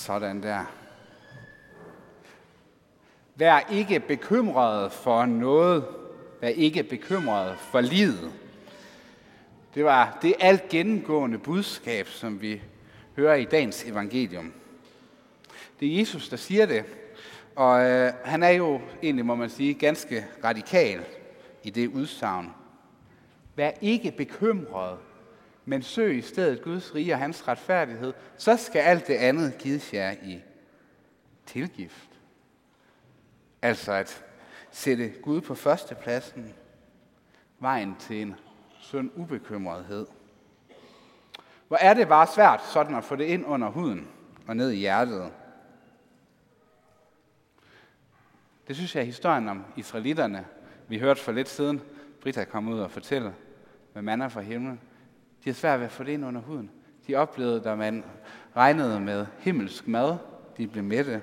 Sådan der. Vær ikke bekymret for noget. Vær ikke bekymret for livet. Det var det alt gennemgående budskab, som vi hører i dagens evangelium. Det er Jesus, der siger det, og øh, han er jo egentlig, må man sige, ganske radikal i det udsagn. Vær ikke bekymret, men søg i stedet Guds rige og hans retfærdighed, så skal alt det andet gives jer i tilgift. Altså at sætte Gud på førstepladsen, vejen til en sund ubekymrethed. Hvor er det bare svært sådan at få det ind under huden og ned i hjertet. Det synes jeg er historien om israelitterne. Vi hørte for lidt siden, Britta kom ud og fortælle med manna fra himlen. De har svært ved at få det ind under huden. De oplevede, da man regnede med himmelsk mad, de blev mætte.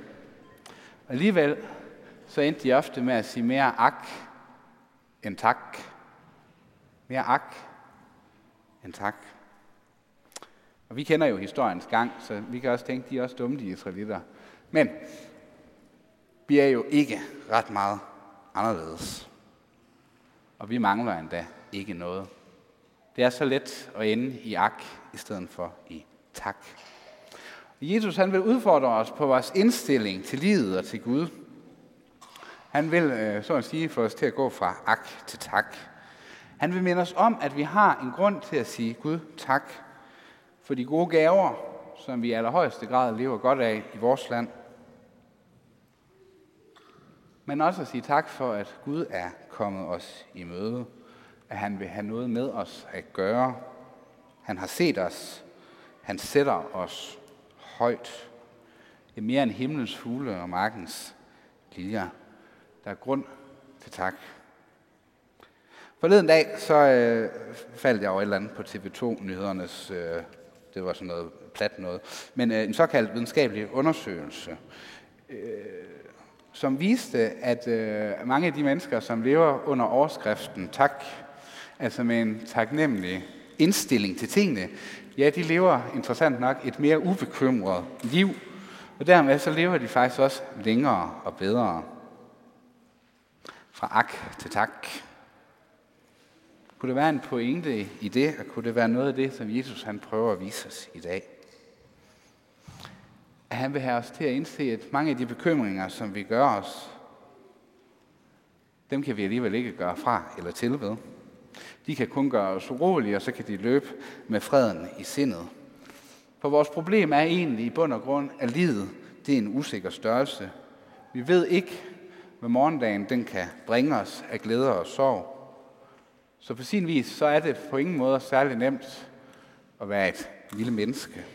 Og alligevel så endte de ofte med at sige mere ak end tak. Mere ak end tak. Og vi kender jo historiens gang, så vi kan også tænke, at de er også dumme, de israelitter. Men vi er jo ikke ret meget anderledes. Og vi mangler endda ikke noget. Det er så let at ende i ak, i stedet for i tak. Jesus han vil udfordre os på vores indstilling til livet og til Gud. Han vil, øh, så at sige, få os til at gå fra ak til tak. Han vil minde os om, at vi har en grund til at sige Gud tak for de gode gaver, som vi i allerhøjeste grad lever godt af i vores land. Men også at sige tak for, at Gud er kommet os i møde. At han vil have noget med os at gøre. Han har set os. Han sætter os højt. Det er mere end himlens fugle og markens liljer. Der er grund til tak. Forleden dag, så øh, faldt jeg over et eller andet på TV2-nyhedernes, øh, det var sådan noget plat noget, men øh, en såkaldt videnskabelig undersøgelse, øh, som viste, at øh, mange af de mennesker, som lever under overskriften tak, altså med en taknemmelig indstilling til tingene, ja, de lever interessant nok et mere ubekymret liv, og dermed så lever de faktisk også længere og bedre. Fra ak til tak. Kunne det være en pointe i det, og kunne det være noget af det, som Jesus han prøver at vise os i dag? At han vil have os til at indse, at mange af de bekymringer, som vi gør os, dem kan vi alligevel ikke gøre fra eller til ved. De kan kun gøre os urolige, og så kan de løbe med freden i sindet. For vores problem er egentlig i bund og grund, at livet det er en usikker størrelse. Vi ved ikke, hvad morgendagen den kan bringe os af glæde og sorg. Så på sin vis, så er det på ingen måde særlig nemt at være et lille menneske.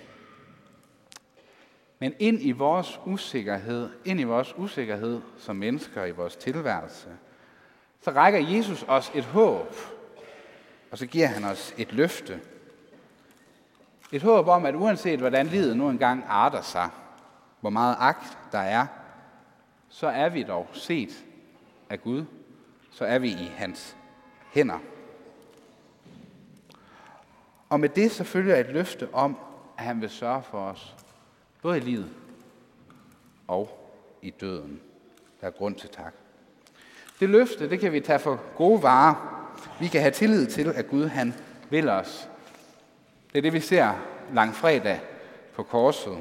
Men ind i vores usikkerhed, ind i vores usikkerhed som mennesker i vores tilværelse, så rækker Jesus os et håb, og så giver han os et løfte. Et håb om, at uanset hvordan livet nu engang arter sig, hvor meget agt der er, så er vi dog set af Gud, så er vi i hans hænder. Og med det så følger et løfte om, at han vil sørge for os, både i livet og i døden. Der er grund til tak. Det løfte, det kan vi tage for gode varer. Vi kan have tillid til, at Gud han vil os. Det er det, vi ser langfredag på korset,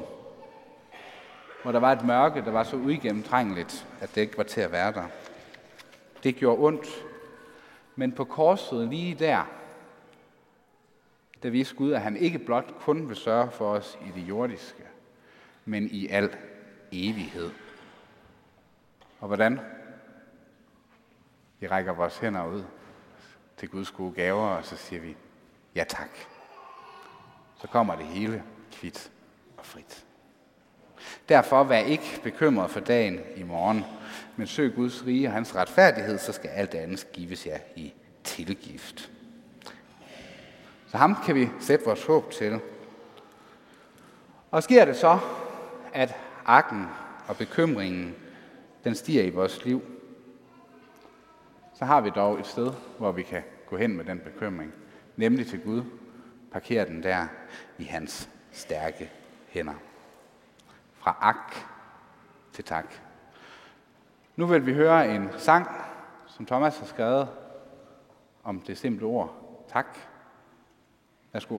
hvor der var et mørke, der var så uigennemtrængeligt, at det ikke var til at være der. Det gjorde ondt. Men på korset lige der, der viste Gud, at han ikke blot kun vil sørge for os i det jordiske, men i al evighed. Og hvordan? Vi rækker vores hænder ud til Guds gode gaver, og så siger vi, ja tak. Så kommer det hele kvidt og frit. Derfor vær ikke bekymret for dagen i morgen, men søg Guds rige og hans retfærdighed, så skal alt andet gives jer i tilgift. Så ham kan vi sætte vores håb til. Og sker det så, at akken og bekymringen, den stiger i vores liv, så har vi dog et sted, hvor vi kan gå hen med den bekymring, nemlig til Gud, parkere den der i hans stærke hænder. Fra ak til tak. Nu vil vi høre en sang, som Thomas har skrevet om det simple ord tak. Værsgo.